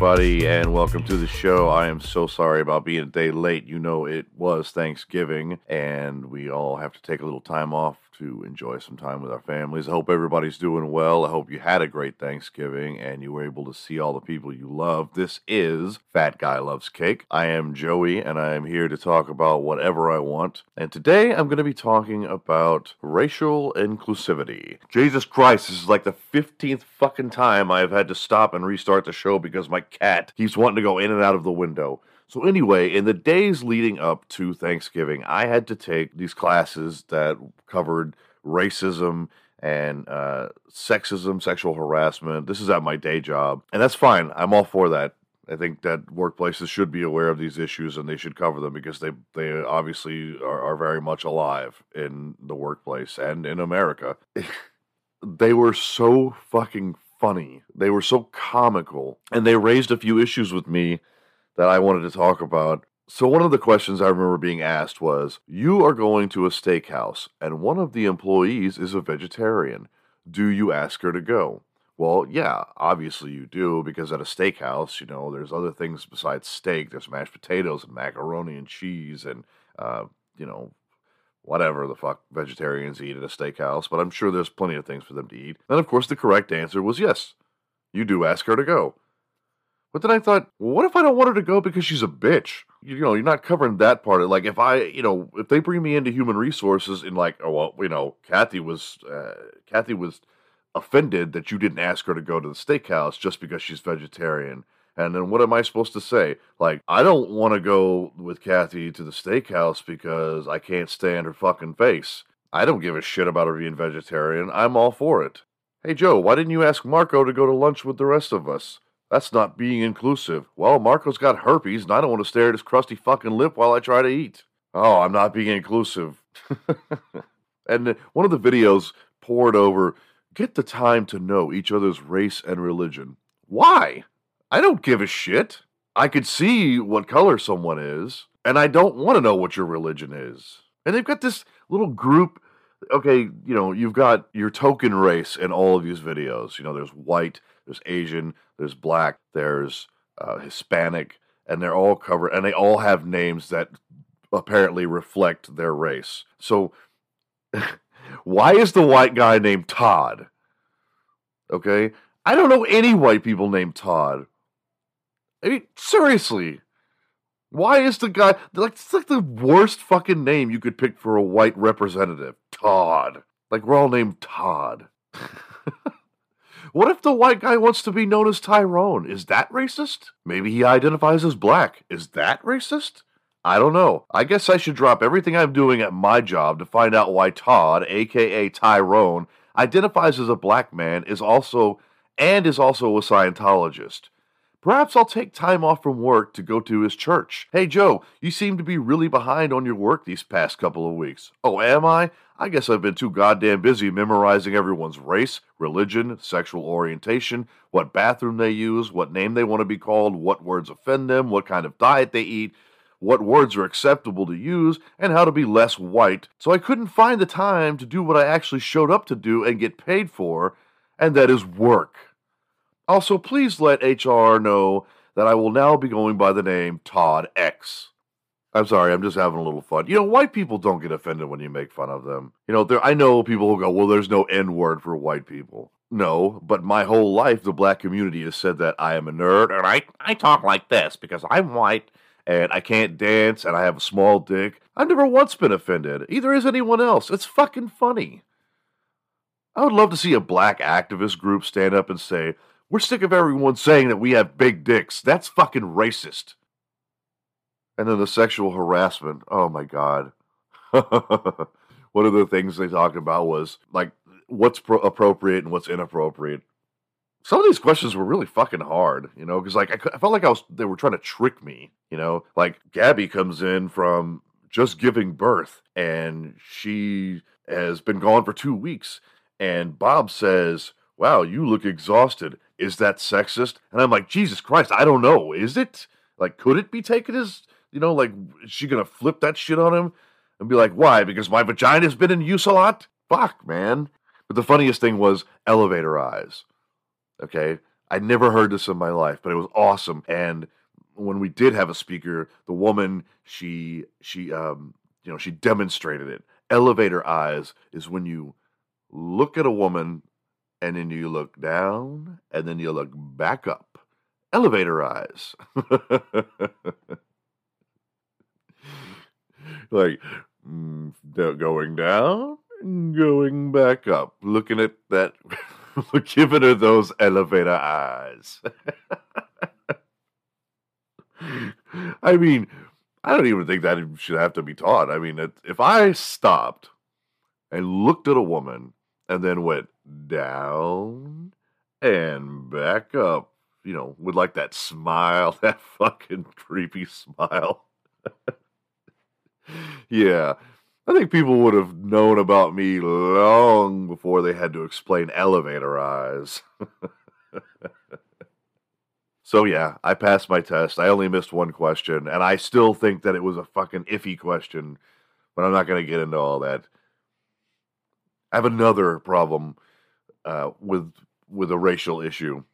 everybody, and welcome to the show. I am so sorry about being a day late. You know, it was Thanksgiving, and we all have to take a little time off to enjoy some time with our families. I hope everybody's doing well. I hope you had a great Thanksgiving and you were able to see all the people you love. This is Fat Guy Loves Cake. I am Joey, and I am here to talk about whatever I want. And today I'm going to be talking about racial inclusivity. Jesus Christ, this is like the 15th fucking time I've had to stop and restart the show because my cat keeps wanting to go in and out of the window. So, anyway, in the days leading up to Thanksgiving, I had to take these classes that covered racism and uh, sexism, sexual harassment. This is at my day job, and that's fine. I'm all for that. I think that workplaces should be aware of these issues and they should cover them because they they obviously are, are very much alive in the workplace and in America. they were so fucking funny. They were so comical, and they raised a few issues with me that I wanted to talk about. So, one of the questions I remember being asked was You are going to a steakhouse, and one of the employees is a vegetarian. Do you ask her to go? Well, yeah, obviously you do, because at a steakhouse, you know, there's other things besides steak. There's mashed potatoes and macaroni and cheese and, uh, you know, whatever the fuck vegetarians eat at a steakhouse, but I'm sure there's plenty of things for them to eat. And of course, the correct answer was yes, you do ask her to go. But then I thought, well, what if I don't want her to go because she's a bitch? You know, you're not covering that part. Like, if I, you know, if they bring me into human resources and like, oh well, you know, Kathy was, uh, Kathy was offended that you didn't ask her to go to the steakhouse just because she's vegetarian. And then what am I supposed to say? Like, I don't want to go with Kathy to the steakhouse because I can't stand her fucking face. I don't give a shit about her being vegetarian. I'm all for it. Hey, Joe, why didn't you ask Marco to go to lunch with the rest of us? That's not being inclusive. Well, Marco's got herpes, and I don't want to stare at his crusty fucking lip while I try to eat. Oh, I'm not being inclusive. and one of the videos poured over get the time to know each other's race and religion. Why? I don't give a shit. I could see what color someone is, and I don't want to know what your religion is. And they've got this little group. Okay, you know, you've got your token race in all of these videos. You know, there's white, there's Asian, there's black, there's uh, Hispanic, and they're all covered, and they all have names that apparently reflect their race. So, why is the white guy named Todd? Okay, I don't know any white people named Todd. I mean, seriously. Why is the guy like it's like the worst fucking name you could pick for a white representative? Todd. Like we're all named Todd. What if the white guy wants to be known as Tyrone? Is that racist? Maybe he identifies as black. Is that racist? I don't know. I guess I should drop everything I'm doing at my job to find out why Todd, aka Tyrone, identifies as a black man is also and is also a Scientologist. Perhaps I'll take time off from work to go to his church. Hey, Joe, you seem to be really behind on your work these past couple of weeks. Oh, am I? I guess I've been too goddamn busy memorizing everyone's race, religion, sexual orientation, what bathroom they use, what name they want to be called, what words offend them, what kind of diet they eat, what words are acceptable to use, and how to be less white. So I couldn't find the time to do what I actually showed up to do and get paid for, and that is work. Also, please let HR know that I will now be going by the name Todd X. I'm sorry, I'm just having a little fun. You know, white people don't get offended when you make fun of them. You know, there I know people who go, "Well, there's no N word for white people." No, but my whole life the black community has said that I am a nerd and I I talk like this because I'm white and I can't dance and I have a small dick. I've never once been offended. Either is anyone else. It's fucking funny. I would love to see a black activist group stand up and say, we're sick of everyone saying that we have big dicks. That's fucking racist. And then the sexual harassment. Oh my God. One of the things they talked about was like what's pro- appropriate and what's inappropriate. Some of these questions were really fucking hard, you know, because like I, I felt like I was they were trying to trick me, you know. Like Gabby comes in from just giving birth, and she has been gone for two weeks, and Bob says, "Wow, you look exhausted." Is that sexist? And I'm like, Jesus Christ, I don't know. Is it? Like, could it be taken as, you know, like, is she going to flip that shit on him and be like, why? Because my vagina's been in use a lot? Fuck, man. But the funniest thing was elevator eyes. Okay. I'd never heard this in my life, but it was awesome. And when we did have a speaker, the woman she she um you know she demonstrated it. Elevator eyes is when you look at a woman and then you look down and then you look back up. Elevator eyes. like mm, going down, going back up, looking at that, giving her those elevator eyes. I mean, I don't even think that should have to be taught. I mean, if I stopped and looked at a woman and then went down and back up, you know, with like that smile, that fucking creepy smile. yeah, I think people would have known about me long before they had to explain elevator eyes. so yeah, I passed my test. I only missed one question, and I still think that it was a fucking iffy question, but I'm not going to get into all that. I have another problem uh, with with a racial issue.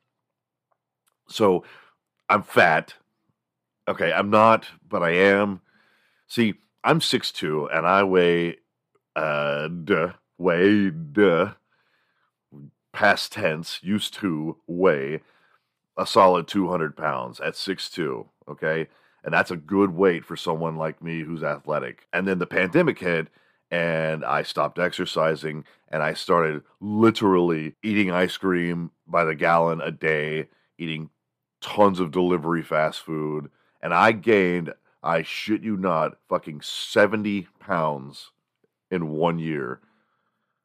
So I'm fat. Okay, I'm not, but I am. See, I'm 6'2 and I weigh uh duh, weigh duh, past tense, used to weigh a solid 200 pounds at 6'2, okay? And that's a good weight for someone like me who's athletic. And then the pandemic hit and I stopped exercising and I started literally eating ice cream by the gallon a day, eating tons of delivery fast food, and I gained, I shit you not, fucking 70 pounds in one year.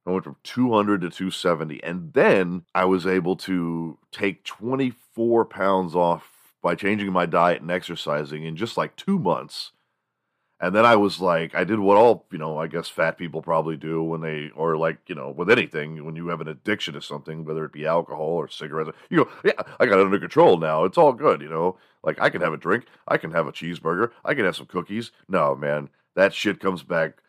I went from 200 to 270. And then I was able to take 24 pounds off by changing my diet and exercising in just like two months. And then I was like, I did what all, you know, I guess fat people probably do when they, or like, you know, with anything, when you have an addiction to something, whether it be alcohol or cigarettes, you go, yeah, I got it under control now. It's all good, you know. Like, I can have a drink, I can have a cheeseburger, I can have some cookies. No, man, that shit comes back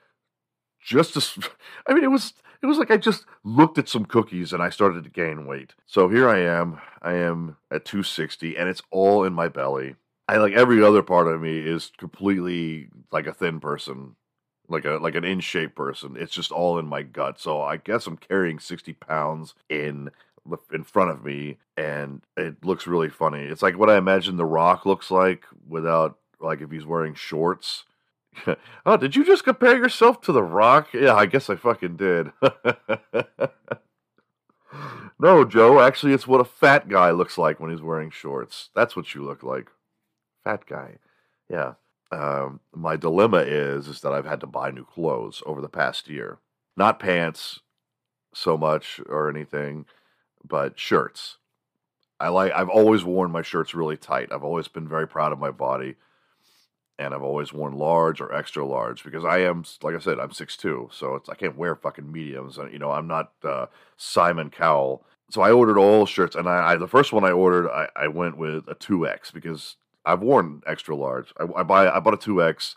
just as, I mean, it was, it was like I just looked at some cookies and I started to gain weight. So here I am. I am at 260 and it's all in my belly. I like every other part of me is completely like a thin person, like a like an in shape person. It's just all in my gut. So I guess I'm carrying sixty pounds in in front of me, and it looks really funny. It's like what I imagine The Rock looks like without like if he's wearing shorts. oh, did you just compare yourself to The Rock? Yeah, I guess I fucking did. no, Joe, actually, it's what a fat guy looks like when he's wearing shorts. That's what you look like fat guy. Yeah. Um, my dilemma is is that I've had to buy new clothes over the past year. Not pants so much or anything, but shirts. I like I've always worn my shirts really tight. I've always been very proud of my body. And I've always worn large or extra large because I am, like I said, I'm 6'2", so it's I can't wear fucking mediums. You know, I'm not uh, Simon Cowell. So I ordered all shirts, and I, I the first one I ordered, I, I went with a 2X because I've worn extra large. I, I buy I bought a two X,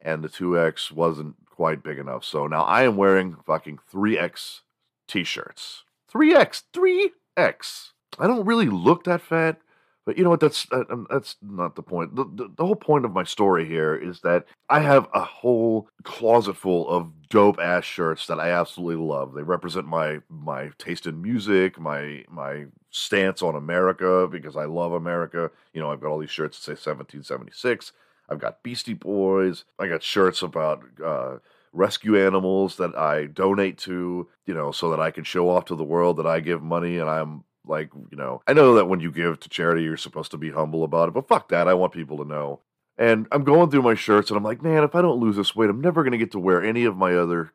and the two X wasn't quite big enough. So now I am wearing fucking three X t-shirts. Three X, three X. I don't really look that fat, but you know what? That's uh, that's not the point. The, the, the whole point of my story here is that I have a whole closet full of dope ass shirts that I absolutely love. They represent my my taste in music, my my stance on America because I love America. You know, I've got all these shirts that say 1776. I've got Beastie Boys. I got shirts about uh, rescue animals that I donate to, you know, so that I can show off to the world that I give money and I'm like, you know, I know that when you give to charity, you're supposed to be humble about it, but fuck that. I want people to know. And I'm going through my shirts and I'm like, man, if I don't lose this weight, I'm never going to get to wear any of my other,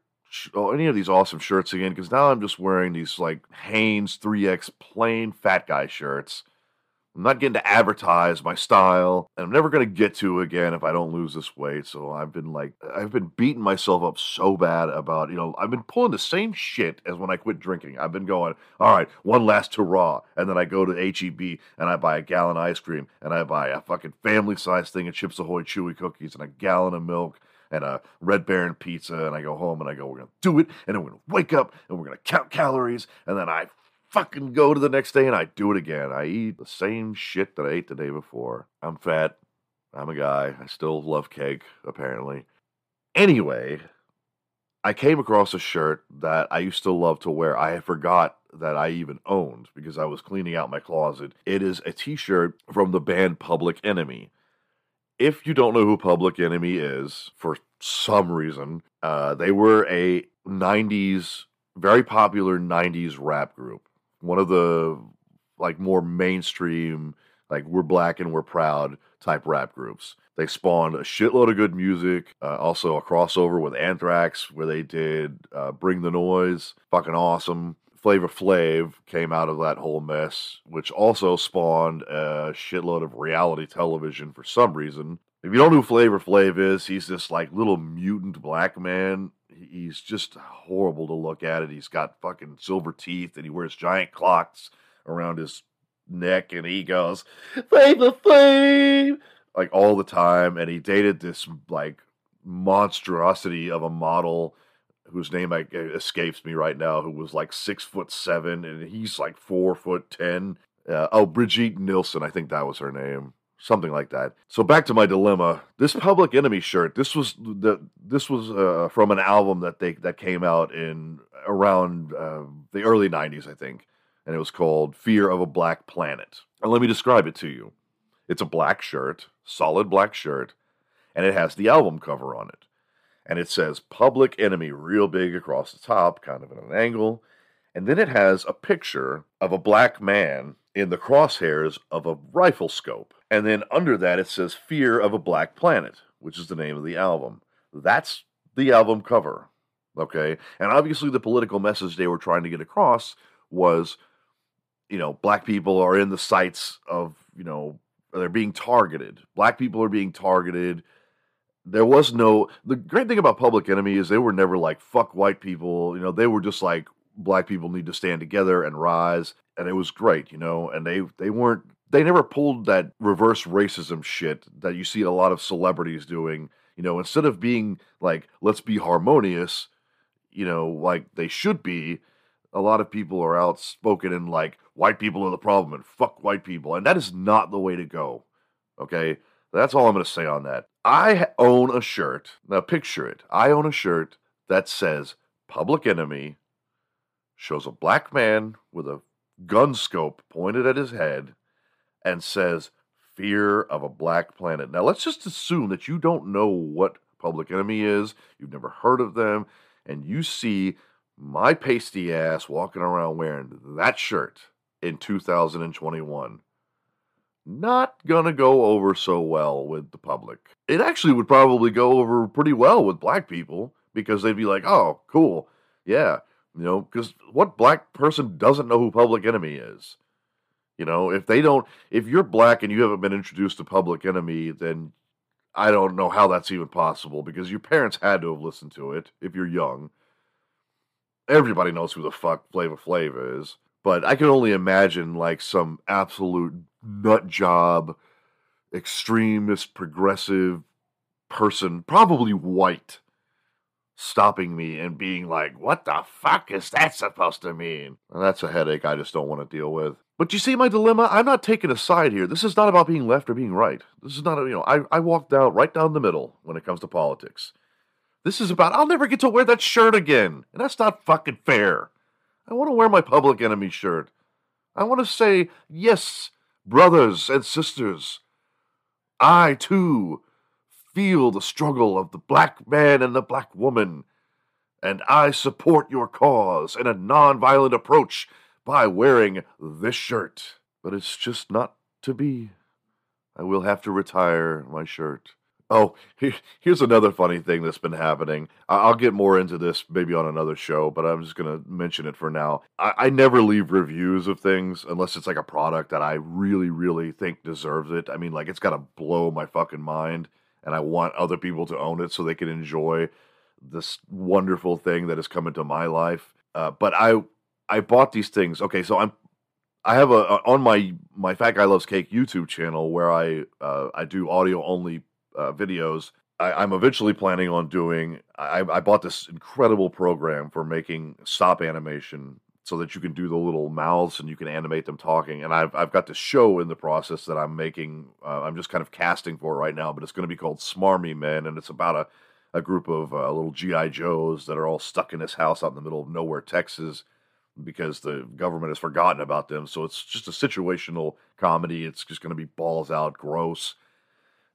oh, any of these awesome shirts again because now I'm just wearing these like Hanes 3X plain fat guy shirts I'm not getting to advertise my style, and I'm never going to get to again if I don't lose this weight. So I've been like, I've been beating myself up so bad about, you know, I've been pulling the same shit as when I quit drinking. I've been going, all right, one last hurrah. And then I go to HEB and I buy a gallon ice cream and I buy a fucking family size thing of Chips Ahoy Chewy cookies and a gallon of milk and a Red Baron pizza. And I go home and I go, we're to do it. And then we're to wake up and we're to count calories. And then I fucking go to the next day and I do it again. I eat the same shit that I ate the day before. I'm fat. I'm a guy. I still love cake, apparently. Anyway, I came across a shirt that I used to love to wear. I forgot that I even owned because I was cleaning out my closet. It is a t shirt from the band Public Enemy. If you don't know who Public Enemy is, for some reason, uh, they were a 90s, very popular 90s rap group. One of the like more mainstream, like we're black and we're proud type rap groups. They spawned a shitload of good music. Uh, also, a crossover with Anthrax where they did uh, Bring the Noise. Fucking awesome. Flavor Flav came out of that whole mess, which also spawned a shitload of reality television for some reason. If you don't know who Flavor Flav is, he's this like little mutant black man. He's just horrible to look at. It. He's got fucking silver teeth and he wears giant clocks around his neck and he goes, Flavor Flav! like all the time, and he dated this like monstrosity of a model whose name I, escapes me right now, who was like six foot seven, and he's like four foot ten. Uh, oh, Brigitte Nielsen, I think that was her name, something like that. So back to my dilemma. This Public Enemy shirt. This was the this was uh, from an album that they that came out in around uh, the early '90s, I think, and it was called "Fear of a Black Planet." And let me describe it to you. It's a black shirt, solid black shirt, and it has the album cover on it. And it says Public Enemy real big across the top, kind of at an angle. And then it has a picture of a black man in the crosshairs of a rifle scope. And then under that, it says Fear of a Black Planet, which is the name of the album. That's the album cover. Okay. And obviously, the political message they were trying to get across was, you know, black people are in the sights of, you know, they're being targeted. Black people are being targeted. There was no the great thing about Public Enemy is they were never like fuck white people. You know, they were just like black people need to stand together and rise, and it was great. You know, and they they weren't they never pulled that reverse racism shit that you see a lot of celebrities doing. You know, instead of being like let's be harmonious, you know, like they should be a lot of people are outspoken and like white people are the problem and fuck white people, and that is not the way to go. Okay, that's all I'm going to say on that. I own a shirt. Now picture it. I own a shirt that says "Public Enemy," shows a black man with a gun scope pointed at his head, and says "Fear of a Black Planet." Now let's just assume that you don't know what Public Enemy is. You've never heard of them, and you see my pasty ass walking around wearing that shirt in 2021 not gonna go over so well with the public. It actually would probably go over pretty well with black people because they'd be like, "Oh, cool, yeah," you know, because what black person doesn't know who Public Enemy is? You know, if they don't, if you're black and you haven't been introduced to Public Enemy, then I don't know how that's even possible because your parents had to have listened to it if you're young everybody knows who the fuck Flavor Flav is, but I can only imagine like some absolute nut job, extremist, progressive person, probably white, stopping me and being like, "What the fuck is that supposed to mean?" And that's a headache I just don't want to deal with. But you see my dilemma? I'm not taking a side here. This is not about being left or being right. This is not, you know, I, I walk down right down the middle when it comes to politics. This is about, I'll never get to wear that shirt again. And that's not fucking fair. I want to wear my Public Enemy shirt. I want to say, yes, brothers and sisters, I too feel the struggle of the black man and the black woman, and I support your cause in a nonviolent approach by wearing this shirt. But it's just not to be. I will have to retire my shirt. Oh, here's another funny thing that's been happening. I'll get more into this maybe on another show, but I'm just going to mention it for now. I, I, never leave reviews of things unless it's like a product that I really, really think deserves it. I mean, like, it's got to blow my fucking mind, and I want other people to own it so they can enjoy this wonderful thing that has come into my life. Uh, but I, I bought these things. Okay, so I'm I have a on my my Fat Guy Loves Cake YouTube channel where I uh, I do audio only uh, videos. I, am eventually planning on doing. I, I, bought this incredible program for making stop animation so that you can do the little mouths and you can animate them talking. And I've I've got this show in the process that I'm making. Uh, I'm just kind of casting for right now, but it's going to be called Smarmy Men, and it's about a a group of uh, little GI Joes that are all stuck in this house out in the middle of nowhere, Texas, because the government has forgotten about them. So it's just a situational comedy. It's just going to be balls out, gross,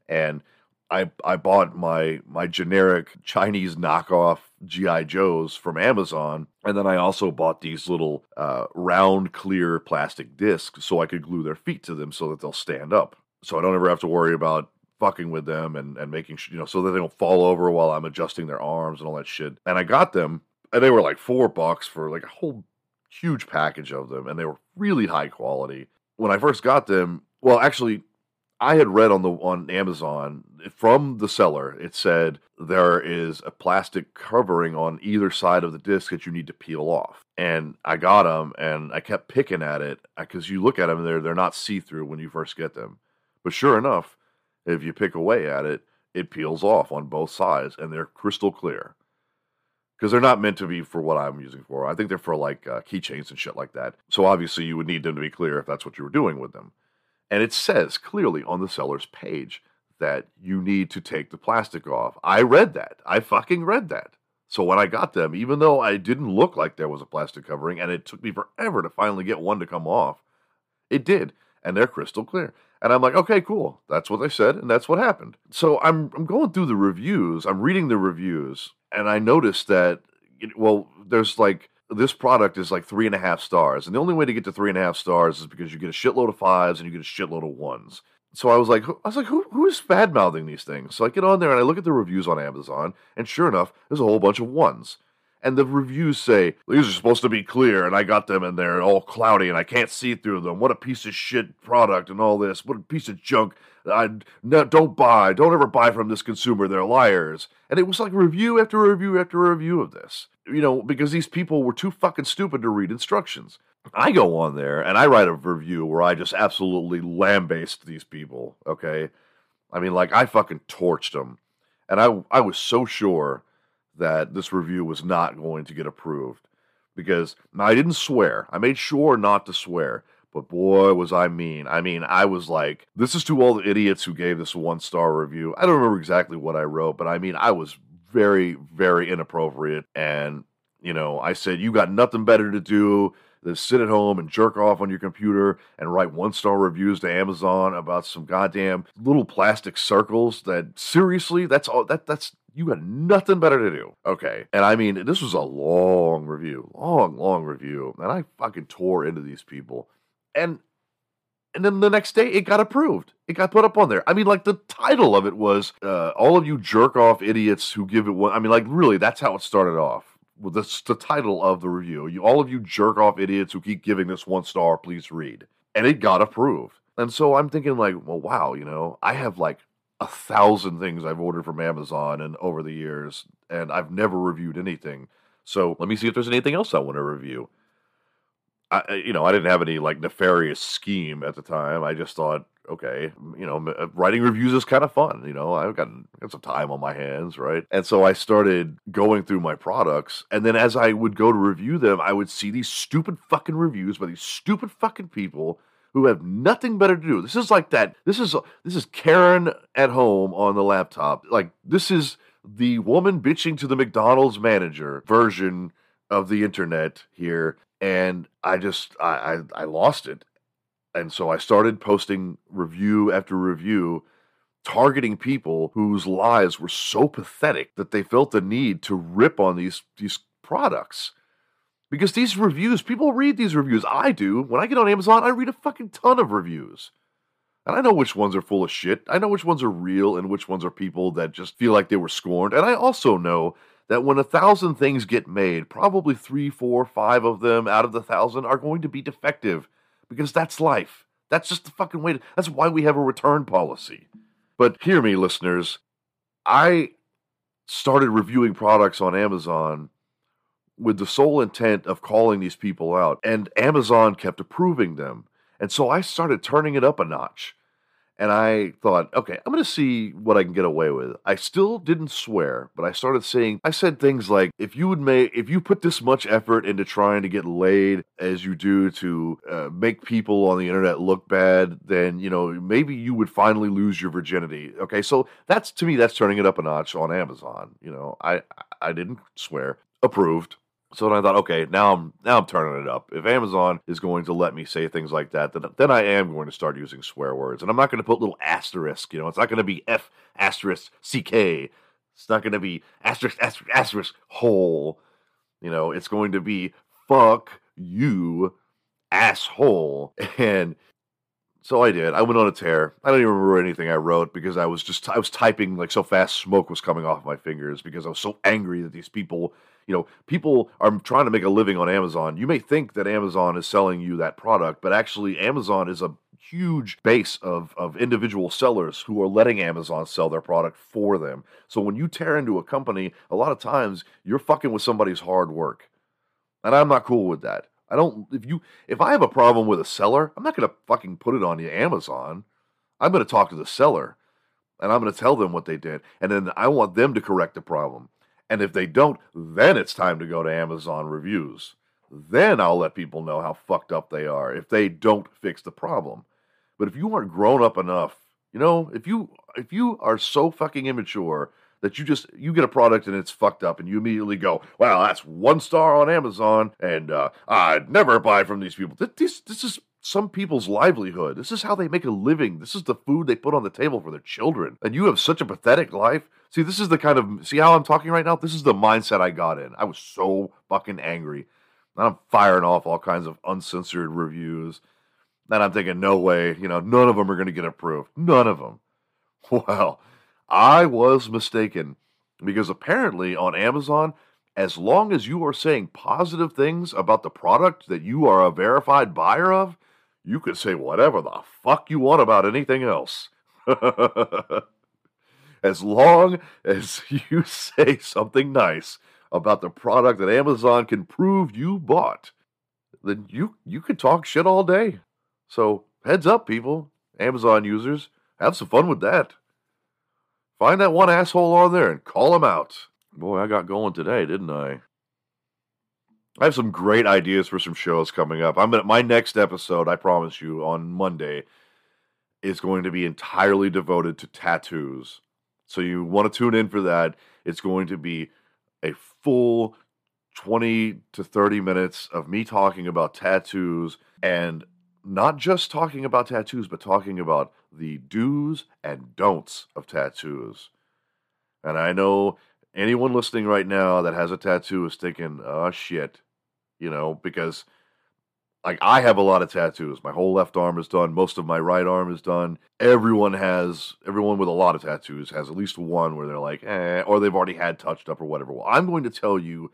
and I I bought my my generic Chinese knockoff GI Joes from Amazon, and then I also bought these little uh, round clear plastic discs so I could glue their feet to them so that they'll stand up. So I don't ever have to worry about fucking with them and and making sure you know so that they don't fall over while I'm adjusting their arms and all that shit. And I got them, and they were like four bucks for like a whole huge package of them, and they were really high quality. When I first got them, well, actually, I had read on the on Amazon from the seller, it said there is a plastic covering on either side of the disc that you need to peel off. And I got them, and I kept picking at it because you look at them, they're they're not see through when you first get them. But sure enough, if you pick away at it, it peels off on both sides, and they're crystal clear. Because they're not meant to be for what I'm using for. I think they're for like uh, keychains and shit like that. So obviously, you would need them to be clear if that's what you were doing with them. And it says clearly on the seller's page that you need to take the plastic off. I read that. I fucking read that. So when I got them, even though I didn't look like there was a plastic covering and it took me forever to finally get one to come off, it did. And they're crystal clear. And I'm like, okay, cool. That's what they said, and that's what happened. So I'm I'm going through the reviews, I'm reading the reviews, and I noticed that well, there's like this product is like three and a half stars. And the only way to get to three and a half stars is because you get a shitload of fives and you get a shitload of ones. So I was like, I was like, who, who is bad mouthing these things? So I get on there and I look at the reviews on Amazon, and sure enough, there's a whole bunch of ones. And the reviews say these are supposed to be clear, and I got them, and they're all cloudy, and I can't see through them. What a piece of shit product, and all this. What a piece of junk. I no, don't buy. Don't ever buy from this consumer. They're liars. And it was like review after review after review of this you know, because these people were too fucking stupid to read instructions. I go on there and I write a review where I just absolutely lambaste these people, okay? I mean, like, I fucking torched them. And I, I was so sure that this review was not going to get approved because I didn't swear. I made sure not to swear, but boy, was I mean. I mean, I was like, this is to all the idiots who gave this one star review. I don't remember exactly what I wrote, but I mean, I was very, very inappropriate. And, you know, I said, you got nothing better to do than sit at home and jerk off on your computer and write one star reviews to Amazon about some goddamn little plastic circles that seriously, that's all that that's you got nothing better to do. Okay. And I mean, this was a long review, long, long review. And I fucking tore into these people. And and then the next day, it got approved. It got put up on there. I mean, like the title of it was uh, "All of you jerk off idiots who give it one." I mean, like really, that's how it started off. Well, that's the title of the review. You, all of you jerk off idiots who keep giving this one star, please read. And it got approved. And so I'm thinking, like, well, wow, you know, I have like a thousand things I've ordered from Amazon and over the years, and I've never reviewed anything. So let me see if there's anything else I want to review. I, you know, I didn't have any like nefarious scheme at the time. I just thought, okay, you know, uh, writing reviews is kind of fun. You know, I've got, got some time on my hands, right? And so I started going through my products. And then as I would go to review them, I would see these stupid fucking reviews by these stupid fucking people who have nothing better to do. This is like that. This is this is Karen at home on the laptop. Like this is the woman bitching to the McDonald's manager version of the internet here and I just I, I, I lost it, and so I started posting review after review, targeting people whose lives were so pathetic that they felt the need to rip on these these products. Because these reviews, people read these reviews. I do. When I get on Amazon, I read a fucking ton of reviews. And I know which ones are full of shit. I know which ones are real and which ones are people that just feel like they were scorned. And I also know that when a thousand things get made, probably three, four, five of them out of the thousand are going to be defective because that's life. That's just the fucking way. To, that's why we have a return policy. But hear me, listeners. I started reviewing products on Amazon with the sole intent of calling these people out, and Amazon kept approving them. And so I started turning it up a notch. And I thought, okay, I'm going to see what I can get away with. I still didn't swear, but I started saying, I said things like, if you would make, if you put this much effort into trying to get laid as you do to uh, make people on the internet look bad, then, you know, maybe you would finally lose your virginity. Okay. So that's, to me, that's turning it up a notch on Amazon. You know, I, I didn't swear, approved. So then I thought, okay, now I'm now I'm turning it up. If Amazon is going to let me say things like that, then then I am going to start using swear words, and I'm not going to put little asterisk. You know, it's not going to be f asterisk ck. It's not going to be asterisk asterisk asterisk hole. You know, it's going to be fuck you asshole. And so I did. I went on a tear. I don't even remember anything I wrote because I was just I was typing like so fast smoke was coming off my fingers because I was so angry that these people you know, people are trying to make a living on Amazon. You may think that Amazon is selling you that product, but actually, Amazon is a huge base of, of individual sellers who are letting Amazon sell their product for them. So when you tear into a company, a lot of times you're fucking with somebody's hard work. And I'm not cool with that. I don't if you if I have a problem with a seller, I'm not gonna fucking put it on you Amazon. I'm gonna talk to the seller and I'm gonna tell them what they did. And then I want them to correct the problem. And if they don't, then it's time to go to Amazon reviews. Then I'll let people know how fucked up they are if they don't fix the problem. But if you aren't grown up enough, you know, if you if you are so fucking immature that you just you get a product and it's fucked up and you immediately go, "Well, that's one star on Amazon and uh, I'd never buy from these people." This this is some people's livelihood. This is how they make a living. This is the food they put on the table for their children. And you have such a pathetic life. See, this is the kind of see how I'm talking right now? This is the mindset I got in. I was so fucking angry. And I'm firing off all kinds of uncensored reviews. And I'm thinking, no way, you know, none of them are going to get approved. None of them. Well, I was mistaken because apparently on Amazon, as long as you are saying positive things about the product that you are a verified buyer of, you can say whatever the fuck you want about anything else. as long as you say something nice about the product that Amazon can prove you bought, then you you can talk shit all day. So heads up, people, Amazon users, have some fun with that. Find that one asshole on there and call him out. Boy, I got going today, didn't I? I have some great ideas for some shows coming up. I'm gonna, my next episode, I promise you, on Monday, is going to be entirely devoted to tattoos. So you want to tune in for that. It's going to be a full 20 to 30 minutes of me talking about tattoos and not just talking about tattoos, but talking about the do's and don'ts of tattoos. And I know anyone listening right now that has a tattoo is thinking, oh shit, you know, because like I have a lot of tattoos. My whole left arm is done. Most of my right arm is done. Everyone has, everyone with a lot of tattoos has at least one where they're like, eh, or they've already had touched up or whatever. Well, I'm going to tell you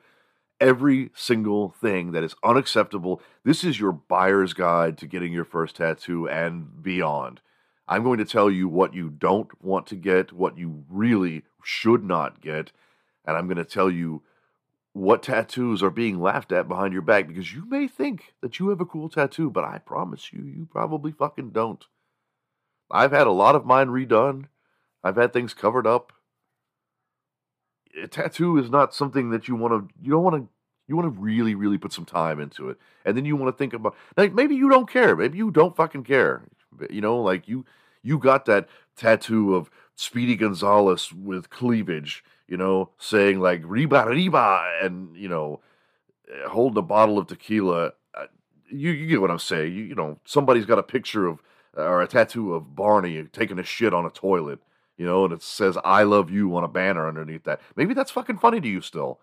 every single thing that is unacceptable. This is your buyer's guide to getting your first tattoo and beyond. I'm going to tell you what you don't want to get, what you really should not get, and I'm going to tell you what tattoos are being laughed at behind your back because you may think that you have a cool tattoo, but I promise you, you probably fucking don't. I've had a lot of mine redone. I've had things covered up. A tattoo is not something that you want to, you don't want to, you want to really, really put some time into it. And then you want to think about, like, maybe you don't care. Maybe you don't fucking care. You know, like you, you got that tattoo of Speedy Gonzalez with cleavage you know, saying like "riba riba" and you know, eh, holding a bottle of tequila. Uh, you, you get what I'm saying. You, you know, somebody's got a picture of or a tattoo of Barney taking a shit on a toilet, you know, and it says "I love you" on a banner underneath that. Maybe that's fucking funny to you still.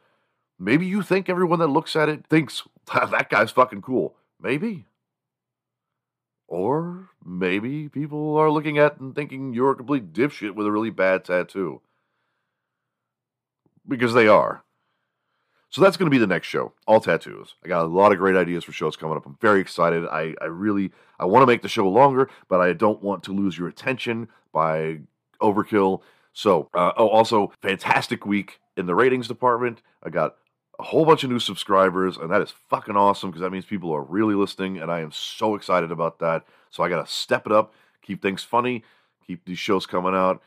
Maybe you think everyone that looks at it thinks that guy's fucking cool. Maybe. Or maybe people are looking at and thinking you're a complete dipshit with a really bad tattoo because they are. So that's going to be the next show, all tattoos. I got a lot of great ideas for shows coming up. I'm very excited. I, I really I want to make the show longer, but I don't want to lose your attention by overkill. So, uh, oh, also fantastic week in the ratings department. I got a whole bunch of new subscribers, and that is fucking awesome because that means people are really listening, and I am so excited about that. So I got to step it up, keep things funny, keep these shows coming out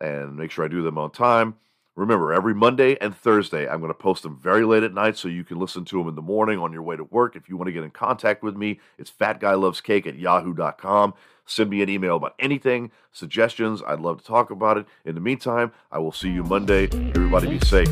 and make sure I do them on time. Remember, every Monday and Thursday, I'm going to post them very late at night so you can listen to them in the morning on your way to work. If you want to get in contact with me, it's fatguylovescake at yahoo.com. Send me an email about anything, suggestions. I'd love to talk about it. In the meantime, I will see you Monday. Everybody be safe.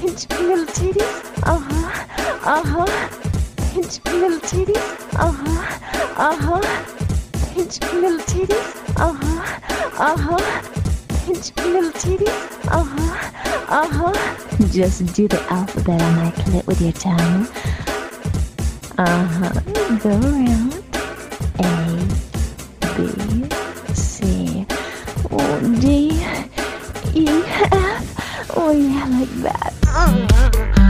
Pinch me little titties. Uh huh. Uh huh. Pinch me little titties. Uh huh. Uh huh. Pinch me little titties. Uh huh. Uh huh. Little titties. Uh huh. Uh huh. Just do the alphabet on my clit with your tongue. Uh huh. Go around. A, B, C, D, E, F. Oh yeah, like that. Uh-huh.